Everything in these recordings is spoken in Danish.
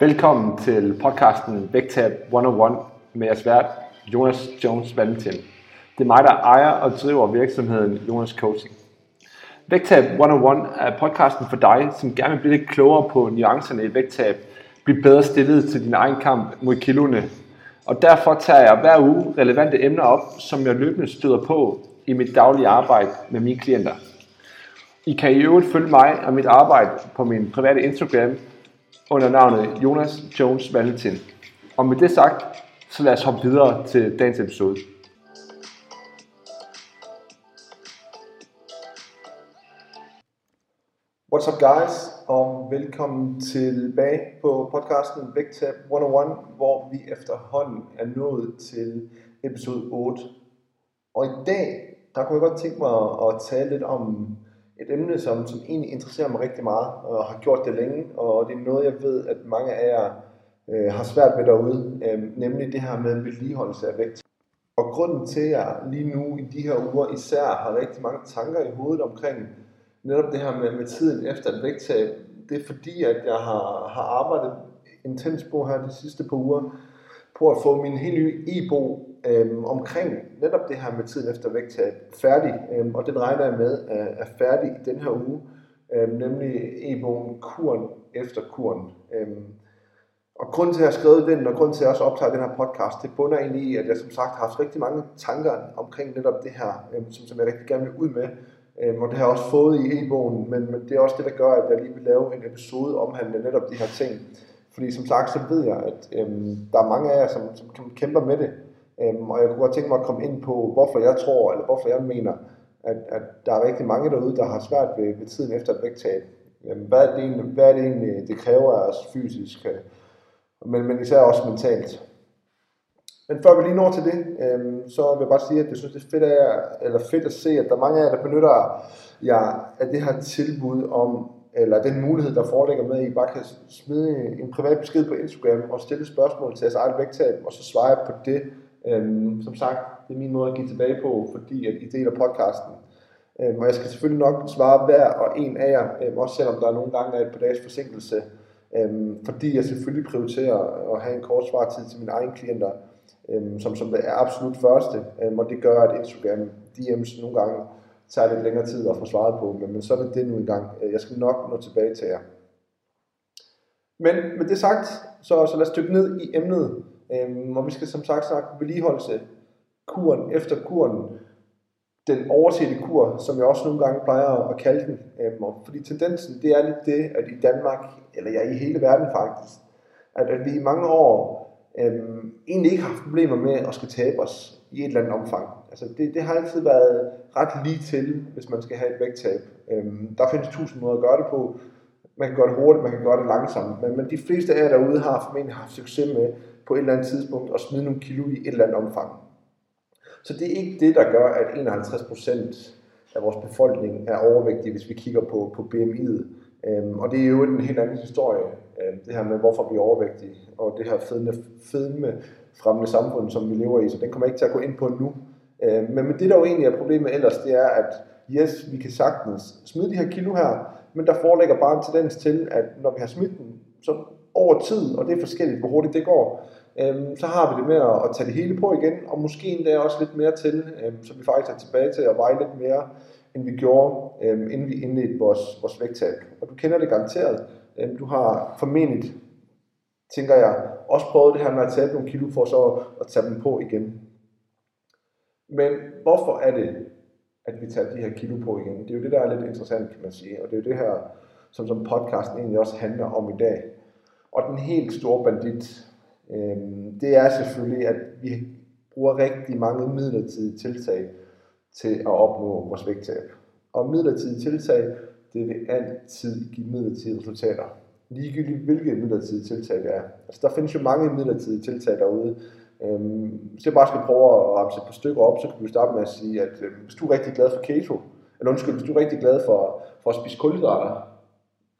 Velkommen til podcasten Vægtab 101 med jeres vært Jonas Jones Valentin. Det er mig, der ejer og driver virksomheden Jonas Coaching. Vægtab 101 er podcasten for dig, som gerne vil blive lidt klogere på nuancerne i vægttab, blive bedre stillet til din egen kamp mod kiloene. Og derfor tager jeg hver uge relevante emner op, som jeg løbende støder på i mit daglige arbejde med mine klienter. I kan i øvrigt følge mig og mit arbejde på min private Instagram under navnet Jonas Jones Valentin. Og med det sagt, så lad os hoppe videre til dagens episode. What's up guys, og velkommen tilbage på podcasten Vægtab 101, hvor vi efterhånden er nået til episode 8. Og i dag, der kunne jeg godt tænke mig at tale lidt om et emne, som, som egentlig interesserer mig rigtig meget, og har gjort det længe, og det er noget, jeg ved, at mange af jer øh, har svært ved derude, øh, nemlig det her med vedligeholdelse af vægt. Og grunden til, at jeg lige nu i de her uger især har rigtig mange tanker i hovedet omkring netop det her med, med tiden efter et vægttab, det er fordi, at jeg har, har arbejdet intens på her de sidste par uger, på at få min helt nye e-bog øhm, omkring netop det her med tiden efter vægttab færdig, øhm, og den regner jeg med er, er færdig i den her uge, øhm, nemlig e-bogen Kuren efter kuren. Øhm, og grunden til, at jeg har skrevet den, og grunden til, at jeg også optager den her podcast, det bunder egentlig i, at jeg som sagt har haft rigtig mange tanker omkring netop det her, øhm, som, som jeg rigtig gerne vil ud med. Øhm, og det har jeg også fået i e-bogen, men, men det er også det, der gør, at jeg lige vil lave en episode omhandlende netop de her ting. Fordi som sagt, så ved jeg, at øhm, der er mange af jer, som, som kæmper med det. Øhm, og jeg kunne godt tænke mig at komme ind på, hvorfor jeg tror, eller hvorfor jeg mener, at, at der er rigtig mange derude, der har svært ved, ved tiden efter et vægttab. Øhm, hvad, er det egentlig, hvad er det egentlig, det kræver af os fysisk, øh, men, men især også mentalt. Men før vi lige når til det, øhm, så vil jeg bare sige, at jeg synes, det er fedt, at, eller fedt at se, at der er mange af jer, der benytter jer af det her tilbud om, eller den mulighed, der foreligger med, at I bare kan smide en privat besked på Instagram og stille spørgsmål til jeres eget vægttab, og så svare jeg på det. Øhm, som sagt, det er min måde at give tilbage på, fordi at I deler podcasten. Øhm, og jeg skal selvfølgelig nok svare hver og en af jer, øhm, også selvom der nogle gange er et par dages forsinkelse, øhm, fordi jeg selvfølgelig prioriterer at have en kort svartid til mine egne klienter, øhm, som, som er absolut første, øhm, og det gør, at Instagram DM's nogle gange tager lidt længere tid at få svaret på, men, men så er det det nu engang. Øh, jeg skal nok nå tilbage til jer. Men med det sagt, så, så lad os dykke ned i emnet, øhm, og vi skal som sagt snakke vedligeholdelse, kuren efter kuren, den oversete kur, som jeg også nogle gange plejer at kalde den. Øhm, og fordi tendensen, det er lidt det, at i Danmark, eller ja, i hele verden faktisk, at, at vi i mange år øhm, egentlig ikke har haft problemer med at skal tabe os i et eller andet omfang. Altså det, det har altid været ret lige til, hvis man skal have et vægttab. Øhm, der findes tusind måder at gøre det på. Man kan gøre det hurtigt, man kan gøre det langsomt, men, men de fleste af jer derude har formentlig haft succes med på et eller andet tidspunkt at smide nogle kilo i et eller andet omfang. Så det er ikke det, der gør, at 51% af vores befolkning er overvægtige, hvis vi kigger på, på BMI'et. Øhm, og det er jo en helt anden historie, øhm, det her med, hvorfor vi er overvægtige, og det her fedme, fedme fremmede samfund, som vi lever i, så den kommer jeg ikke til at gå ind på nu. Øhm, men, men det, der jo egentlig er problemet ellers, det er, at yes, vi kan sagtens smide de her kilo her, men der foreligger bare en tendens til, at når vi har smidt dem, så over tid, og det er forskelligt, hvor hurtigt det går, øhm, så har vi det med at, at tage det hele på igen, og måske endda også lidt mere til, øhm, så vi faktisk er tilbage til at veje lidt mere, end vi gjorde, øhm, inden vi indledte vores, vores vægttab. Og du kender det garanteret. Øhm, du har formentlig, tænker jeg, også prøvet det her med at tage nogle kilo for så at tage dem på igen. Men hvorfor er det, at vi tager de her kilo på igen? Det er jo det, der er lidt interessant, kan man sige. Og det er jo det her, som, som podcasten egentlig også handler om i dag. Og den helt store bandit, øh, det er selvfølgelig, at vi bruger rigtig mange midlertidige tiltag til at opnå vores vægttab. Og midlertidige tiltag, det vil altid give midlertidige resultater. Ligegyldigt hvilke midlertidige tiltag det er. Altså der findes jo mange midlertidige tiltag derude. Øhm, hvis jeg bare skal prøve at ramse et par stykker op, så kan vi starte med at sige, at øhm, hvis du er rigtig glad for keto, eller undskyld, hvis du er rigtig glad for, for at spise kulhydrater,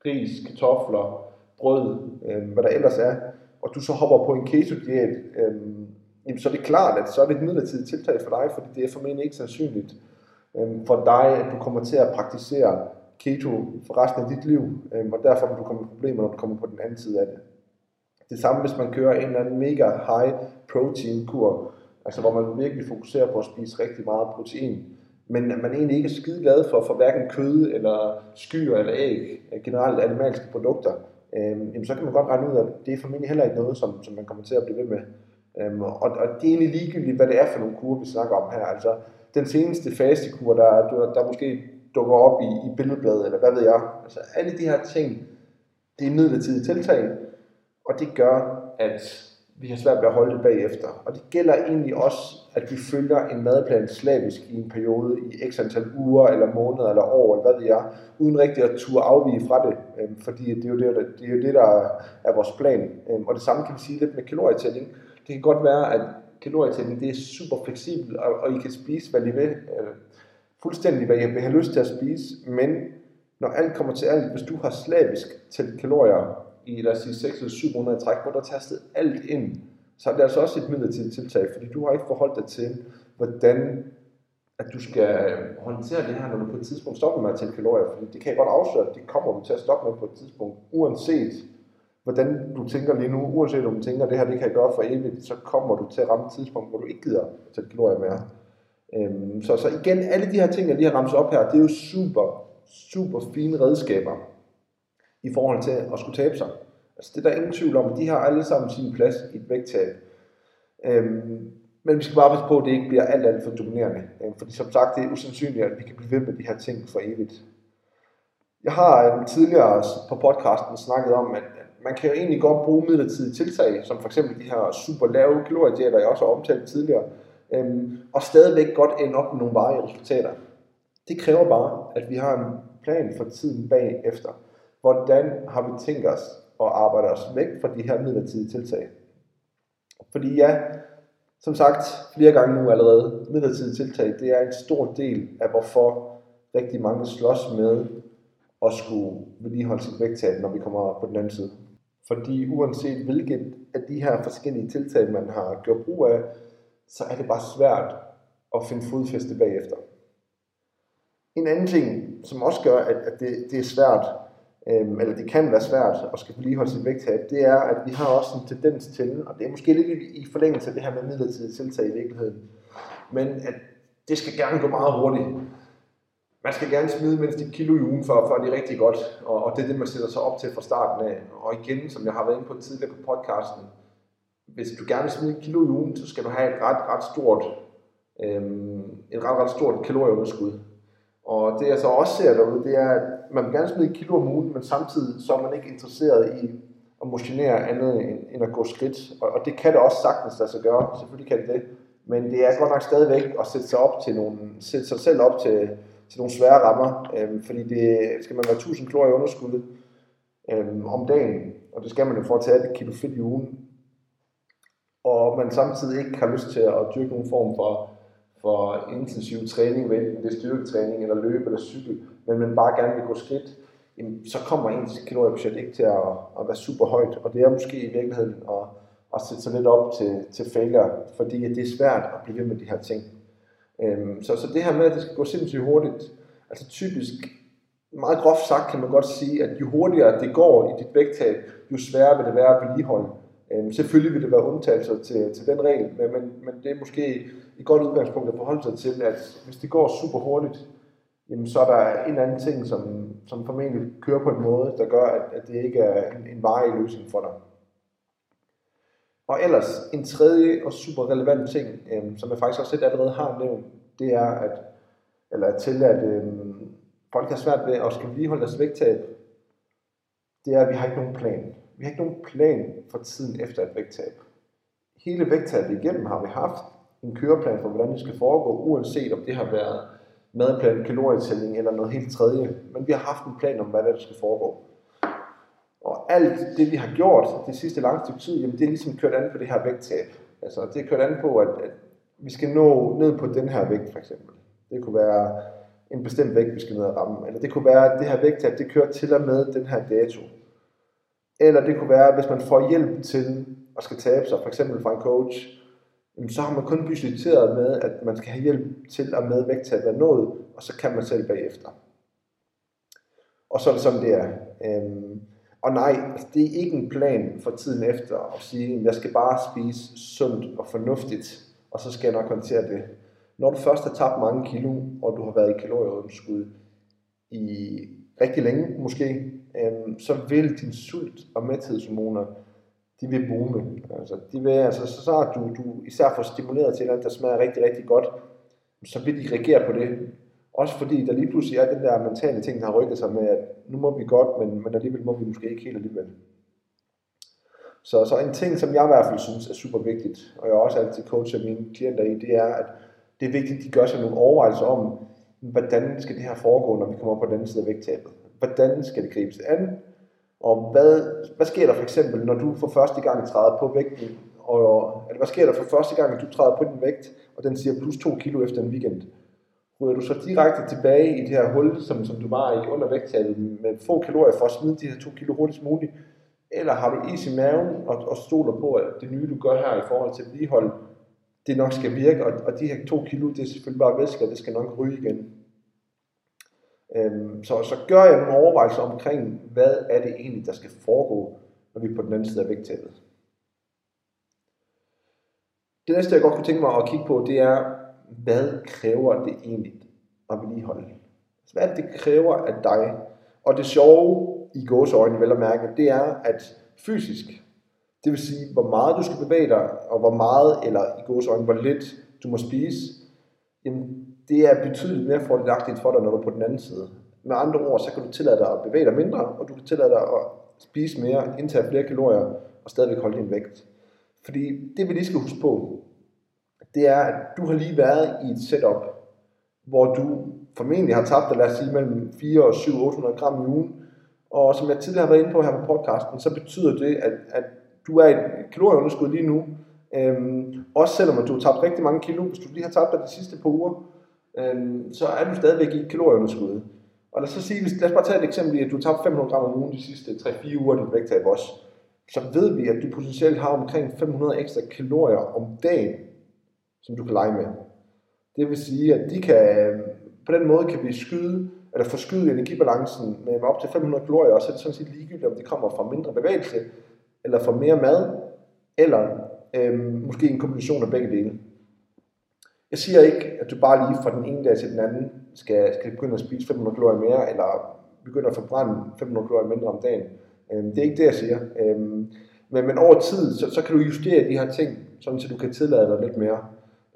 ris, kartofler, brød, øh, hvad der ellers er, og du så hopper på en keto-diæt, øhm, jamen, så er det klart, at så er det et midlertidigt tiltag for dig, fordi det er formentlig ikke sandsynligt øhm, for dig, at du kommer til at praktisere keto for resten af dit liv, øhm, og derfor vil du komme i problemer, når du kommer på den anden side af det. Det samme, hvis man kører en eller anden mega high protein kur, altså hvor man virkelig fokuserer på at spise rigtig meget protein, men at man egentlig ikke er skide glad for, for hverken kød eller skyer eller æg, generelt animalske produkter, øhm, jamen så kan man godt regne ud, at det er formentlig heller ikke noget, som, som man kommer til at blive ved med. Øhm, og, og det er egentlig ligegyldigt, hvad det er for nogle kurer, vi snakker om her. Altså den seneste fastekur, der, der, der måske dukker op i, i billedbladet, eller hvad ved jeg. Altså alle de her ting, det er midlertidige tiltag, og det gør, at vi har svært ved at holde det bagefter. Og det gælder egentlig også, at vi følger en madplan slavisk i en periode i x antal uger, eller måneder, eller år, eller hvad ved jeg, uden rigtig at turde afvige fra det, øh, fordi det er, jo det, der, det er jo det, der er vores plan. Øh, og det samme kan vi sige lidt med kalorietælling. Det kan godt være, at kalorietælling det er super fleksibelt, og, og I kan spise, hvad I vil, øh, fuldstændig, hvad I vil have lyst til at spise, men når alt kommer til alt, hvis du har slavisk til kalorier i, lad os sige, 6 eller 700 træk, hvor du er tastet alt ind, så er det altså også et midlertidigt tiltag, fordi du har ikke forholdt dig til, hvordan at du skal øh, håndtere det her, når du på et tidspunkt stopper med at tælle kalorier, fordi det kan jeg godt afsløre, at det kommer du til at stoppe med på et tidspunkt, uanset hvordan du tænker lige nu, uanset om du tænker, at det her det kan jeg gøre for evigt, så kommer du til at ramme et tidspunkt, hvor du ikke gider at tælle kalorier mere. Øhm, så, så igen, alle de her ting, jeg lige har ramt op her, det er jo super, super fine redskaber i forhold til at skulle tabe sig. Altså det er der ingen tvivl om, de har alle sammen sin plads i et vægttab. Øhm, men vi skal bare passe på, at det ikke bliver alt, alt for dominerende. Fordi som sagt, det er usandsynligt, at vi kan blive ved med de her ting for evigt. Jeg har øh, tidligere på podcasten snakket om, at man kan jo egentlig godt bruge midlertidige tiltag, som for eksempel de her super lave kaloriediæter, jeg også har omtalt tidligere, øhm, og stadigvæk godt ende op med nogle varige resultater. Det kræver bare, at vi har en plan for tiden bagefter. Hvordan har vi tænkt os at arbejde os væk fra de her midlertidige tiltag? Fordi ja, som sagt flere gange nu allerede, midlertidige tiltag, det er en stor del af hvorfor rigtig mange slås med at skulle vedligeholde sit vægttab, når vi kommer på den anden side. Fordi uanset hvilket af de her forskellige tiltag, man har gjort brug af, så er det bare svært at finde fodfæste bagefter. En anden ting, som også gør, at, at det, det er svært, øhm, eller det kan være svært at skal vedligeholde sit vægttab, det er, at vi har også en tendens til, og det er måske lidt i forlængelse af det her med midlertidige tiltag i virkeligheden, men at det skal gerne gå meget hurtigt. Man skal gerne smide mindst et kilo i ugen, for, for det er rigtig godt, og, og det er det, man sætter sig op til fra starten af. Og igen, som jeg har været inde på tidligere på podcasten, hvis du gerne vil smide et kilo i ugen, så skal du have et ret, ret stort, øhm, et ret, ret stort kalorieunderskud. Og det jeg så også ser derude, det er, at man vil gerne smide et kilo om ugen, men samtidig så er man ikke interesseret i at motionere andet end, end at gå skridt. Og, og det kan det også sagtens lade sig gøre, selvfølgelig kan det det. Men det er godt nok stadigvæk at sætte sig op til nogle, sætte sig selv op til, til nogle svære rammer, øhm, fordi det skal man være 1000 kalorier i underskud øhm, om dagen, og det skal man jo for at tage et kilo fedt i ugen, og man samtidig ikke har lyst til at dyrke nogen form for, for intensiv træning, hvad enten det er styrketræning eller løb eller cykel, men man bare gerne vil gå skridt, jamen, så kommer ens kaloriebudget ikke til at, at være super højt, og det er måske i virkeligheden at, at sætte sig lidt op til, til failure, fordi det er svært at blive ved med de her ting. Øhm, så, så det her med, at det skal gå sindssygt hurtigt, altså typisk, meget groft sagt kan man godt sige, at jo hurtigere det går i dit vægttab, jo sværere vil det være at vedligeholde. Øhm, selvfølgelig vil det være undtagelser til, til den regel, men, men, men det er måske et godt udgangspunkt at forholde sig til, at hvis det går super hurtigt, jamen så er der en eller anden ting, som, som formentlig kører på en måde, der gør, at, at det ikke er en, en varig løsning for dig. Og ellers, en tredje og super relevant ting, øhm, som jeg faktisk også lidt allerede har nævnt, det er, at, eller til at øhm, folk har svært ved at skal vedligeholde deres vægttab, det er, at vi har ikke nogen plan. Vi har ikke nogen plan for tiden efter et vægttab. Hele vægttabet igennem har vi haft en køreplan for, hvordan det skal foregå, uanset om det har været madplan, kalorietælling eller noget helt tredje. Men vi har haft en plan om, hvad der skal foregå. Og alt det, vi har gjort det sidste lange stykke tid, jamen det er ligesom kørt an på det her vægttab. Altså det er kørt an på, at, at vi skal nå ned på den her vægt, for eksempel. Det kunne være en bestemt vægt, vi skal ned og ramme. Eller det kunne være, at det her vægttab, det kører til og med den her dato. Eller det kunne være, hvis man får hjælp til at skal tabe sig, for eksempel fra en coach, så har man kun budgetteret med, at man skal have hjælp til at med vægttab er nået, og så kan man selv bagefter. Og så er det sådan, det er. Øhm, Og nej, altså, det er ikke en plan for tiden efter at sige, at jeg skal bare spise sundt og fornuftigt, og så skal jeg nok håndtere det. Når du først har tabt mange kilo, og du har været i kalorieunderskud i rigtig længe måske, øhm, så vil din sult og mæthedshormoner, de vil boome. Altså, de vil, altså, så snart du, du især får stimuleret til noget, der smager rigtig, rigtig godt, så vil de reagere på det. Også fordi der lige pludselig er den der mentale ting, der har rykket sig med, at nu må vi godt, men, men alligevel må vi måske ikke helt alligevel. Så, så en ting, som jeg i hvert fald synes er super vigtigt, og jeg også altid coacher mine klienter i, det er, at det er vigtigt, at de gør sig nogle overvejelser om, hvordan skal det her foregå, når vi kommer op på den anden side af vægttabet. Hvordan skal det gribes an? Og hvad, hvad sker der for eksempel, når du for første gang træder på vægten, og, eller hvad sker der for første gang, at du træder på din vægt, og den siger plus 2 kilo efter en weekend? Ryger du så direkte tilbage i det her hul, som, som du var i under vægttabet, med få kalorier for at smide de her 2 kilo hurtigst muligt? Eller har du is i maven og, og stoler på, at det nye, du gør her i forhold til vedligehold, det nok skal virke, og, og de her 2 kilo, det er selvfølgelig bare væske, og det skal nok ryge igen. Øhm, så, så gør jeg nogle overvejelser omkring, hvad er det egentlig, der skal foregå, når vi er på den anden side af vægttabet. Det næste, jeg godt kunne tænke mig at kigge på, det er, hvad kræver det egentlig at vedligeholde? Så hvad er det, det kræver af dig? Og det sjove i gåsøjne, vel at mærke, det er, at fysisk, det vil sige, hvor meget du skal bevæge dig, og hvor meget, eller i gåsøjne, hvor lidt du må spise, jamen, det er betydeligt mere fordelagtigt for dig, når du er på den anden side. Med andre ord, så kan du tillade dig at bevæge dig mindre, og du kan tillade dig at spise mere, indtage flere kalorier, og stadigvæk holde din vægt. Fordi det vi lige skal huske på, det er, at du har lige været i et setup, hvor du formentlig har tabt lad os sige, mellem 4 og 7 800 gram i ugen. Og som jeg tidligere har været inde på her på podcasten, så betyder det, at, at du er i et kalorieunderskud lige nu. Øhm, også selvom du har tabt rigtig mange kilo, hvis du lige har tabt dig de sidste par uger, øhm, så er du stadigvæk i et kalorieunderskud. Og lad os så sige, hvis, lad os bare tage et eksempel i, at du har tabt 500 gram om ugen de sidste 3-4 uger af dit vægttab også. Så ved vi, at du potentielt har omkring 500 ekstra kalorier om dagen, som du kan lege med. Det vil sige, at de kan, øhm, på den måde kan vi skyde, eller forskyde energibalancen med op til 500 kalorier, og så er det sådan set ligegyldigt, om det kommer fra mindre bevægelse, eller fra mere mad, eller øhm, måske en kombination af begge dele. Jeg siger ikke, at du bare lige fra den ene dag til den anden skal, skal begynde at spise 500 kalorier mere, eller begynde at forbrænde 500 kalorier mindre om dagen. Øhm, det er ikke det, jeg siger. Øhm, men, men over tid, så, så kan du justere de her ting, sådan så du kan tillade dig lidt mere.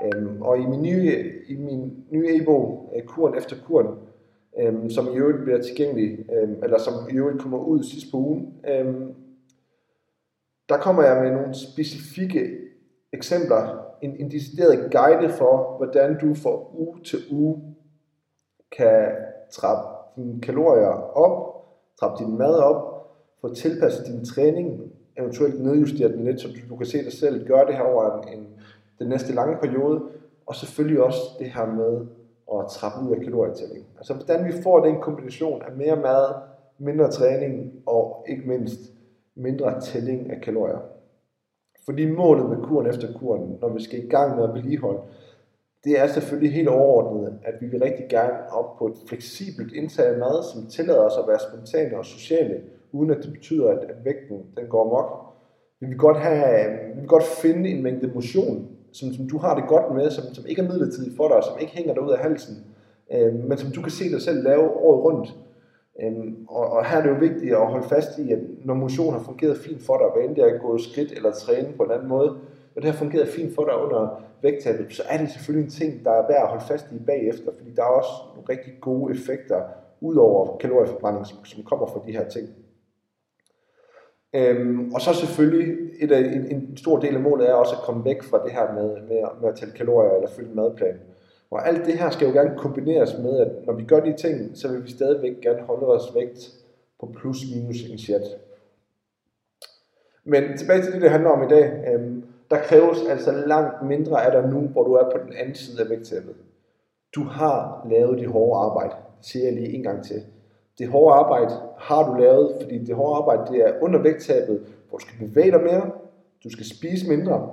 Øhm, og i min nye, i min nye e-bog, øh, Kuren efter Kuren, øhm, som i øvrigt bliver tilgængelig, øhm, eller som i øvrigt kommer ud sidst på ugen, øhm, der kommer jeg med nogle specifikke eksempler, en, en decideret guide for, hvordan du fra uge til uge kan trappe dine kalorier op, trappe din mad op, få tilpasset din træning, eventuelt nedjustere den lidt, så du, du kan se dig selv gøre det her over en, en, den næste lange periode, og selvfølgelig også det her med at trappe ud af kalorietælling. Altså hvordan vi får den kombination af mere mad, mindre træning og ikke mindst mindre tælling af kalorier. Fordi målet med kuren efter kuren, når vi skal i gang med at vedligeholde, det er selvfølgelig helt overordnet, at vi vil rigtig gerne op på et fleksibelt indtag af mad, som tillader os at være spontane og sociale, uden at det betyder, at, vægten den går mok. Vi vil godt, have, vi vil godt finde en mængde motion, som, som du har det godt med, som, som ikke er midlertidigt for dig, som ikke hænger dig ud af halsen, øh, men som du kan se dig selv lave året rundt. Øhm, og, og her er det jo vigtigt at holde fast i, at når motion har fungeret fint for dig, hvad end det er at gå skridt eller træne på en anden måde, og det har fungeret fint for dig under vægttabet, så er det selvfølgelig en ting, der er værd at holde fast i bagefter, fordi der er også nogle rigtig gode effekter ud over kalorieforbrænding, som, som kommer fra de her ting. Øhm, og så selvfølgelig, et af, en, en stor del af målet er også at komme væk fra det her med, med, med at tælle kalorier eller følge en madplan. Og alt det her skal jo gerne kombineres med, at når vi gør de ting, så vil vi stadigvæk gerne holde vores vægt på plus minus en chat. Men tilbage til det, det handler om i dag. Øhm, der kræves altså langt mindre af dig nu, hvor du er på den anden side af vægttabet. Du har lavet det hårde arbejde, siger jeg lige en gang til. Det hårde arbejde har du lavet, fordi det hårde arbejde det er under vægttabet, hvor du skal bevæge dig mere, du skal spise mindre,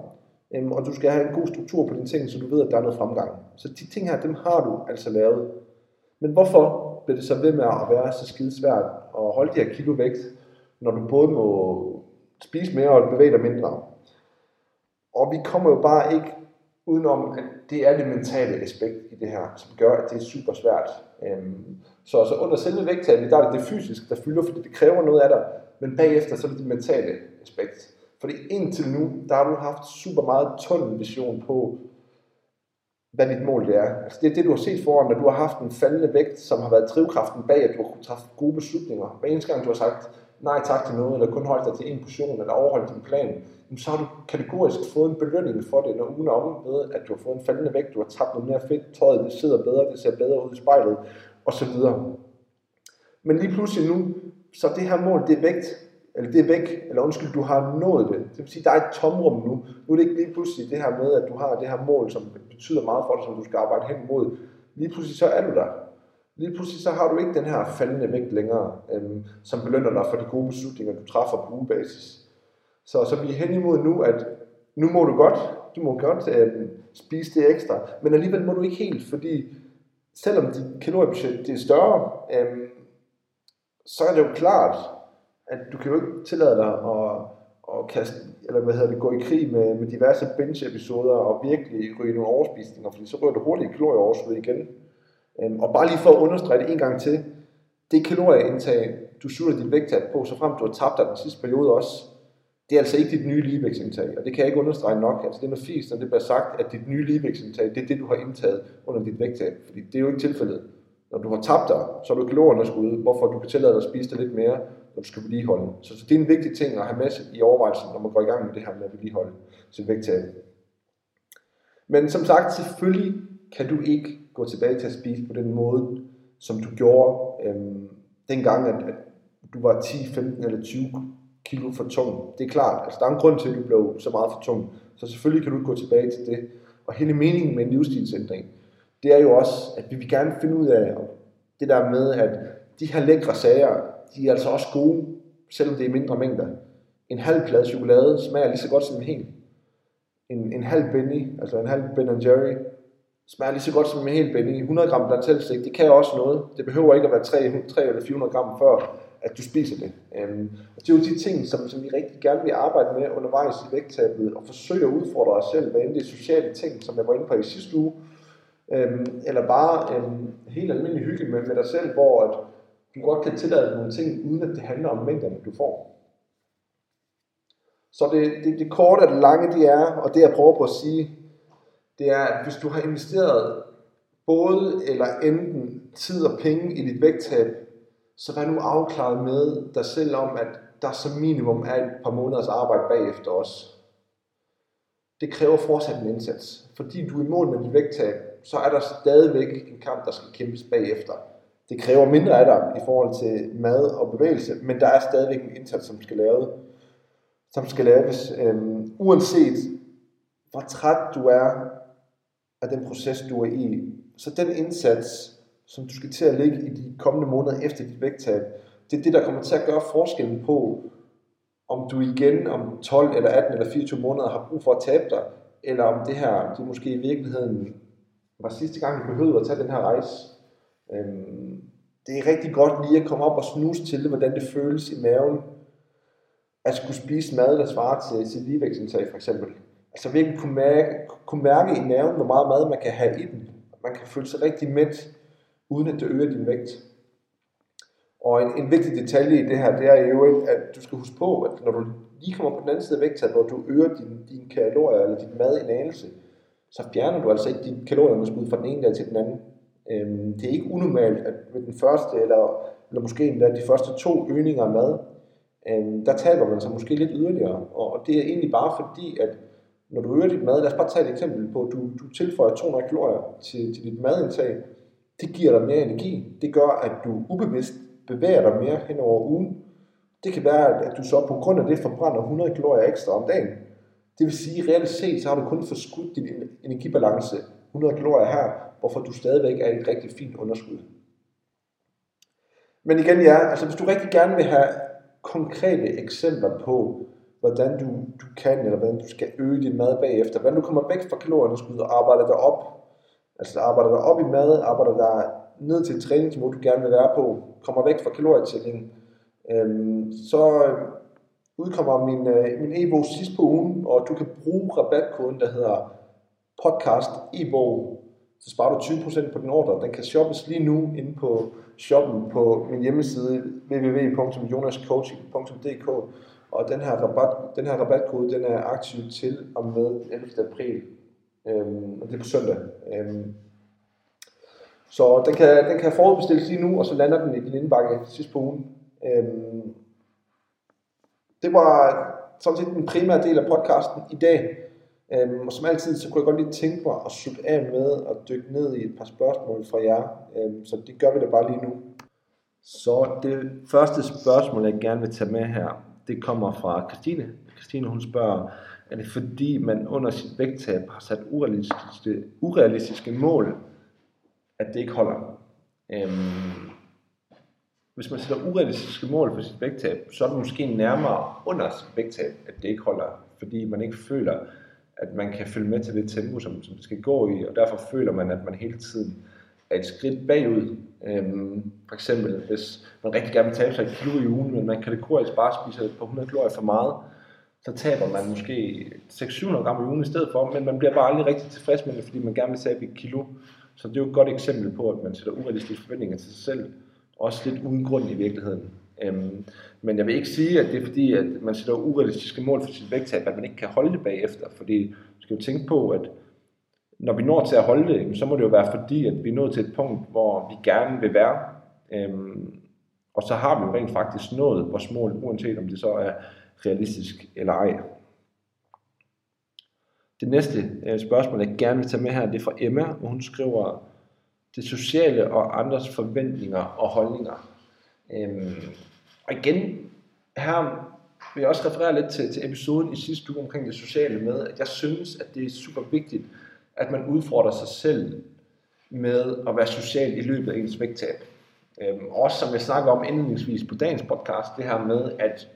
øhm, og du skal have en god struktur på dine ting, så du ved, at der er noget fremgang. Så de ting her, dem har du altså lavet. Men hvorfor bliver det så ved med at være så skide svært at holde de her kilo vægt, når du både må spise mere og bevæge dig mindre. Og vi kommer jo bare ikke udenom, at det er det mentale aspekt i det her, som gør, at det er super svært. Øhm, så, så under selve vægttabet, der er det det fysiske, der fylder, fordi det kræver noget af dig, men bagefter så er det det mentale aspekt. Fordi indtil nu, der har du haft super meget tunnel vision på, hvad dit mål det er. Altså det er det, du har set foran, dig. du har haft en faldende vægt, som har været drivkraften bag, at du har kunnet træffe gode beslutninger. Hver eneste gang, du har sagt nej tak til noget, eller kun holdt dig til en portion, eller overholdt din plan, så har du kategorisk fået en belønning for det, når ugen er om ved, at du har fået en faldende vægt, du har tabt noget mere fedt, tøjet det sidder bedre, det ser bedre ud i spejlet, osv. Men lige pludselig nu, så det her mål, det er vægt, eller det er væk, eller undskyld, du har nået det. Det vil sige, der er et tomrum nu. Nu er det ikke lige pludselig det her med, at du har det her mål, som betyder meget for dig, som du skal arbejde hen imod. Lige pludselig så er du der. Lige pludselig så har du ikke den her faldende vægt længere, øhm, som belønner dig for de gode beslutninger, du træffer på ugebasis. Så, så vi er hen imod nu, at nu må du godt, du må godt øhm, spise det ekstra, men alligevel må du ikke helt, fordi selvom dit kaloriebudget det er større, øhm, så er det jo klart, at du kan jo ikke tillade dig at, at kaste, eller hvad hedder det, gå i krig med, med diverse binge-episoder og virkelig ryge nogle overspisninger, fordi så ryger du hurtigt kalorieoverskud igen. Øhm, og bare lige for at understrege det en gang til, det kalorieindtag, du sutter dit vægttab på, så frem du har tabt dig den sidste periode også, det er altså ikke dit nye ligevægtsindtag, og det kan jeg ikke understrege nok. Altså det er noget fisk, når det bliver sagt, at dit nye ligevægtsindtag, det er det, du har indtaget under dit vægttab, fordi det er jo ikke tilfældet. Når du har tabt dig, så er du kalorieunderskud, hvorfor du kan tillade dig at spise det lidt mere, når du skal vedligeholde. Så, så det er en vigtig ting at have med i overvejelsen, når man går i gang med det her med at vedligeholde sit vægttab. Men som sagt, selvfølgelig kan du ikke gå tilbage til at spise på den måde, som du gjorde øhm, dengang, at, at du var 10, 15 eller 20 kilo for tung. Det er klart, altså der er en grund til, at du blev så meget for tung. Så selvfølgelig kan du ikke gå tilbage til det. Og hele meningen med en livsstilsændring, det er jo også, at vi vil gerne finde ud af det der med, at de her lækre sager, de er altså også gode, selvom det er mindre mængder. En halv plade chokolade smager lige så godt som en hel. En, en halv Benny, altså en halv Ben Jerry, smager lige så godt som en hel Benny. 100 gram blandt det kan også noget. Det behøver ikke at være 300, 300 eller 400 gram før, at du spiser det. Øhm, og det er jo de ting, som, som vi rigtig gerne vil arbejde med undervejs i vægttabet, og forsøge at udfordre os selv, hvad end det er sociale ting, som jeg var inde på i sidste uge, øhm, eller bare øhm, helt almindelig hygge med, med dig selv, hvor at du godt kan tillade nogle ting, uden at det handler om mængderne, du får. Så det, det, det korte og det lange, det er, og det jeg prøver på at sige, det er, at hvis du har investeret både eller enten tid og penge i dit vægttab, så vær nu afklaret med dig selv om, at der som minimum er et par måneders arbejde bagefter os. Det kræver fortsat en indsats. Fordi du er i mål med dit vægttab, så er der stadigvæk en kamp, der skal kæmpes bagefter. Det kræver mindre af dig i forhold til mad og bevægelse, men der er stadigvæk en indsats, som skal laves. Som skal laves øhm, uanset hvor træt du er af den proces, du er i. Så den indsats, som du skal til at lægge i de kommende måneder efter dit vægttab, det er det, der kommer til at gøre forskellen på, om du igen om 12 eller 18 eller 24 måneder har brug for at tabe dig, eller om det her, det måske i virkeligheden var sidste gang, du behøvede at tage den her rejse. Øhm, det er rigtig godt lige at komme op og snuse til det, hvordan det føles i maven, at skulle spise mad, der svarer til sit ligevægtsindtag for eksempel. Altså virkelig kunne mærke, kunne mærke i maven, hvor meget mad man kan have i den. Man kan føle sig rigtig mæt, uden at det øger din vægt. Og en, en vigtig detalje i det her, det er jo, at du skal huske på, at når du lige kommer på den anden side af vægttabet, hvor du øger din, din kalorier eller din mad en anelse, så fjerner du altså ikke dit kalorieunderskud fra den ene dag til den anden. Øhm, det er ikke unormalt, at ved den første, eller, eller måske endda de første to øgninger af mad, øhm, der taber man sig måske lidt yderligere. Og, og det er egentlig bare fordi, at når du øger dit mad, lad os bare tage et eksempel på, at du, du tilføjer 200 kalorier til, til dit madindtag, det giver dig mere energi. Det gør, at du ubevidst bevæger dig mere hen over ugen. Det kan være, at du så på grund af det forbrænder 100 kalorier ekstra om dagen. Det vil sige, at reelt set, så har du kun forskudt din energibalance 100 kalorier her, hvorfor du stadigvæk er i et rigtig fint underskud. Men igen ja, altså hvis du rigtig gerne vil have konkrete eksempler på, hvordan du, du kan, eller hvordan du skal øge din mad bagefter, hvordan du kommer væk fra kalorieunderskud og arbejder dig op, altså arbejder dig op i mad, arbejder dig ned til et træningsniveau, du gerne vil være på, kommer væk fra kalorietælling, Øhm, så øhm, udkommer min, øh, min e-bog sidst på ugen, og du kan bruge rabatkoden, der hedder podcast e-bog, så sparer du 20% på din ordre. Den kan shoppes lige nu inde på shoppen på min hjemmeside www.jonascoaching.dk og den her, rabat, den her rabatkode den er aktiv til og med 11. april. Øhm, og det er på søndag. Øhm, så den kan, den kan forudbestilles lige nu, og så lander den i din indbakke sidst på ugen. Øhm, det var sådan set den primære del af podcasten i dag. Øhm, og som altid, så kunne jeg godt lige tænke mig at slutte af med at dykke ned i et par spørgsmål fra jer. Øhm, så det gør vi da bare lige nu. Så det første spørgsmål, jeg gerne vil tage med her, det kommer fra Christine. Christine hun spørger, er det fordi man under sit vægttab har sat urealistiske, urealistiske mål, at det ikke holder? Øhm, hvis man sætter urealistiske mål for sit vægttab, så er det måske nærmere under sit vægttab, at det ikke holder, fordi man ikke føler, at man kan følge med til det tempo, som, som det skal gå i, og derfor føler man, at man hele tiden er et skridt bagud. Øhm, for eksempel, hvis man rigtig gerne vil tabe sig et kilo i ugen, men man kategorisk bare spiser på 100 kalorier for meget, så taber man måske 600 gram i ugen i stedet for, men man bliver bare aldrig rigtig tilfreds med det, fordi man gerne vil tabe et kilo. Så det er jo et godt eksempel på, at man sætter urealistiske forventninger til sig selv, også lidt uden grund i virkeligheden. Øhm, men jeg vil ikke sige, at det er fordi, at man sætter urealistiske mål for sit vægttab, at man ikke kan holde det bagefter. Fordi du skal jo tænke på, at når vi når til at holde det, så må det jo være fordi, at vi er nået til et punkt, hvor vi gerne vil være. Øhm, og så har vi jo rent faktisk nået vores mål, uanset om det så er realistisk eller ej. Det næste øh, spørgsmål, jeg gerne vil tage med her, det er fra Emma, og hun skriver, det sociale og andres forventninger og holdninger. Øhm, og igen, her vil jeg også referere lidt til, til episoden i sidste uge omkring det sociale med, at jeg synes, at det er super vigtigt, at man udfordrer sig selv med at være social i løbet af ens vægttab. Øhm, også som jeg snakker om indledningsvis på dagens podcast, det her med, at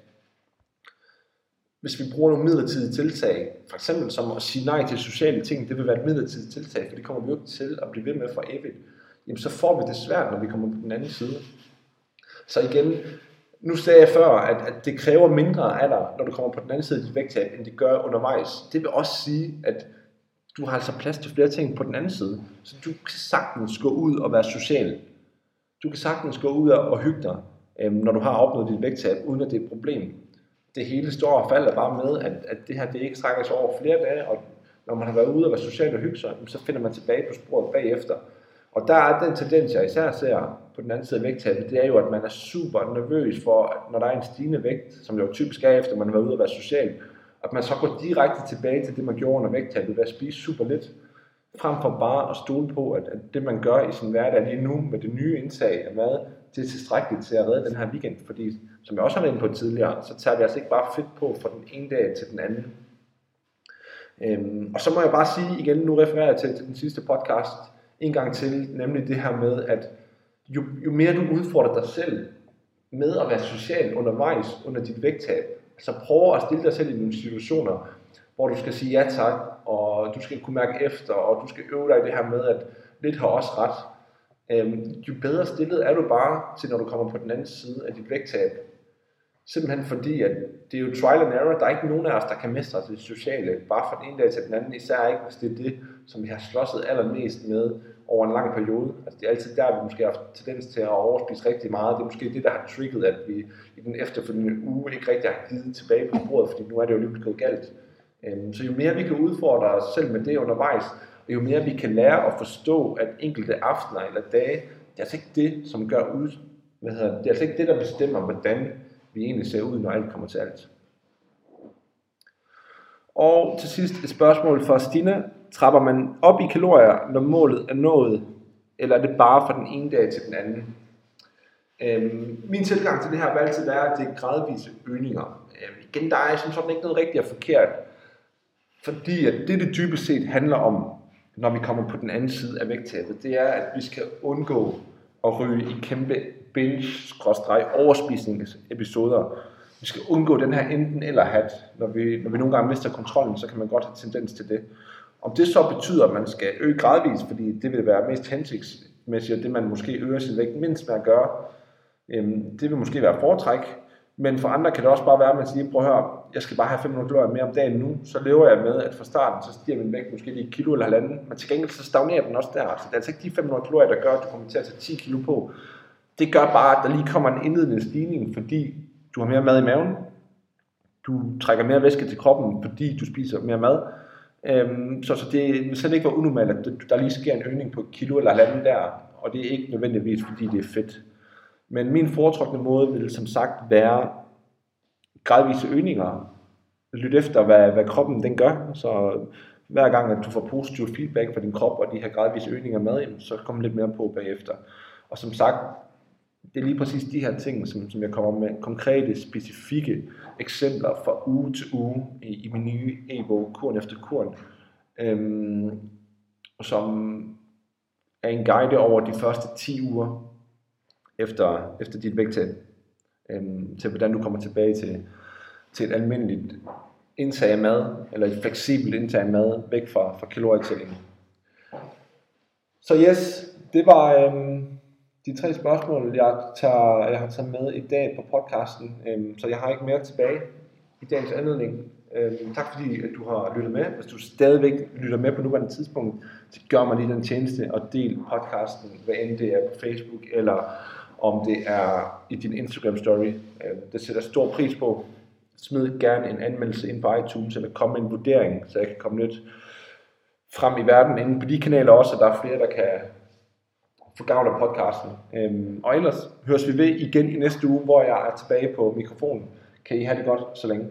hvis vi bruger nogle midlertidige tiltag, for eksempel som at sige nej til sociale ting, det vil være et midlertidigt tiltag, for det kommer vi jo ikke til at blive ved med for evigt, jamen så får vi det svært, når vi kommer på den anden side. Så igen, nu sagde jeg før, at, at det kræver mindre af dig, når du kommer på den anden side af dit vægttab, end det gør undervejs. Det vil også sige, at du har altså plads til flere ting på den anden side. Så du kan sagtens gå ud og være social. Du kan sagtens gå ud og hygge dig, øhm, når du har opnået dit vægttab, uden at det er et problem. Det hele står og falder bare med, at, at det her det ikke strækker sig over flere dage, og når man har været ude og være social og hygge sig, så finder man tilbage på sporet bagefter. Og der er den tendens, jeg især ser på den anden side af vægttabet, det er jo, at man er super nervøs for, at når der er en stigende vægt, som jo typisk er efter, man har været ude og være social, at man så går direkte tilbage til det, man gjorde under vægttabet, ved at spise super lidt, frem for bare at stole på, at, at det, man gør i sin hverdag lige nu med det nye indtag af mad, det er tilstrækkeligt til at redde den her weekend. Fordi, som jeg også har været inde på tidligere, så tager vi altså ikke bare fedt på fra den ene dag til den anden. Øhm, og så må jeg bare sige igen, nu refererer jeg til, til den sidste podcast en gang til, nemlig det her med, at jo, jo mere du udfordrer dig selv med at være social undervejs under dit vægttab, så prøv at stille dig selv i nogle situationer, hvor du skal sige ja tak, og du skal kunne mærke efter, og du skal øve dig i det her med, at lidt har også ret. Øhm, jo bedre stillet er du bare til, når du kommer på den anden side af dit vægttab. Simpelthen fordi, at det er jo trial and error. Der er ikke nogen af os, der kan mestre det sociale, bare fra den ene dag til den anden. Især ikke, hvis det er det, som vi har slåsset allermest med over en lang periode. Altså det er altid der, vi måske har haft tendens til at overspise rigtig meget. Det er måske det, der har trigget, at vi i den efterfølgende uge ikke rigtig har givet tilbage på bordet, fordi nu er det jo lige gået galt. Øhm, så jo mere vi kan udfordre os selv med det undervejs, og jo mere vi kan lære at forstå, at enkelte aftener eller dage, det er altså ikke det, som gør ud, hvad hedder, det er altså ikke det, der bestemmer, hvordan vi egentlig ser ud, når alt kommer til alt. Og til sidst et spørgsmål fra Stina. Trapper man op i kalorier, når målet er nået, eller er det bare fra den ene dag til den anden? Øhm, min tilgang til det her vil altid være, at det er gradvise øgninger. Øhm, igen, der er som sådan ikke noget rigtigt og forkert. Fordi at det, det dybest set handler om, når vi kommer på den anden side af vægttabet, det er, at vi skal undgå at ryge i kæmpe binge-overspisningsepisoder. Vi skal undgå den her enten eller hat. Når vi, når vi nogle gange mister kontrollen, så kan man godt have tendens til det. Om det så betyder, at man skal øge gradvist, fordi det vil være mest hensigtsmæssigt, og det man måske øger sin vægt mindst med at gøre, Øhm, det vil måske være foretræk, men for andre kan det også bare være, at man siger, prøv at høre, jeg skal bare have 500 kalorier mere om dagen nu, så lever jeg med, at fra starten, så stiger min vægt måske lige et kilo eller halvanden, men til gengæld så stagnerer den også der. Så det er altså ikke de 500 kalorier, der gør, at du kommer til at tage 10 kilo på. Det gør bare, at der lige kommer en indledende stigning, fordi du har mere mad i maven, du trækker mere væske til kroppen, fordi du spiser mere mad. Øhm, så, så det vil slet ikke være unormalt, at der lige sker en øgning på kilo eller halvanden der, og det er ikke nødvendigvis, fordi det er fedt. Men min foretrukne måde vil som sagt være gradvise øgninger. Lyt efter, hvad, hvad kroppen den gør. Så hver gang, at du får positiv feedback fra din krop, og de her gradvise øgninger med, så kommer lidt mere på bagefter. Og som sagt, det er lige præcis de her ting, som, som jeg kommer med konkrete, specifikke eksempler fra uge til uge i, i min nye e-bog, Kuren efter Kuren, øhm, som er en guide over de første 10 uger efter, efter dit vægttab, øhm, til hvordan du kommer tilbage til, til et almindeligt indtag af mad, eller et fleksibelt indtag af mad, væk fra, fra kalorietællingen. Så yes, det var øhm, de tre spørgsmål, jeg, tager, jeg har taget med i dag på podcasten, øhm, så jeg har ikke mere tilbage i dagens anledning. Øhm, tak fordi at du har lyttet med. Hvis du stadigvæk lytter med på nuværende tidspunkt, så gør mig lige den tjeneste og del podcasten, hvad end det er på Facebook eller om det er i din Instagram story. Øhm, det sætter stor pris på. Smid gerne en anmeldelse ind på iTunes, eller kom med en vurdering, så jeg kan komme lidt frem i verden inden på de kanaler også, at der er flere, der kan få gavn af podcasten. Øhm, og ellers høres vi ved igen i næste uge, hvor jeg er tilbage på mikrofonen. Kan I have det godt så længe.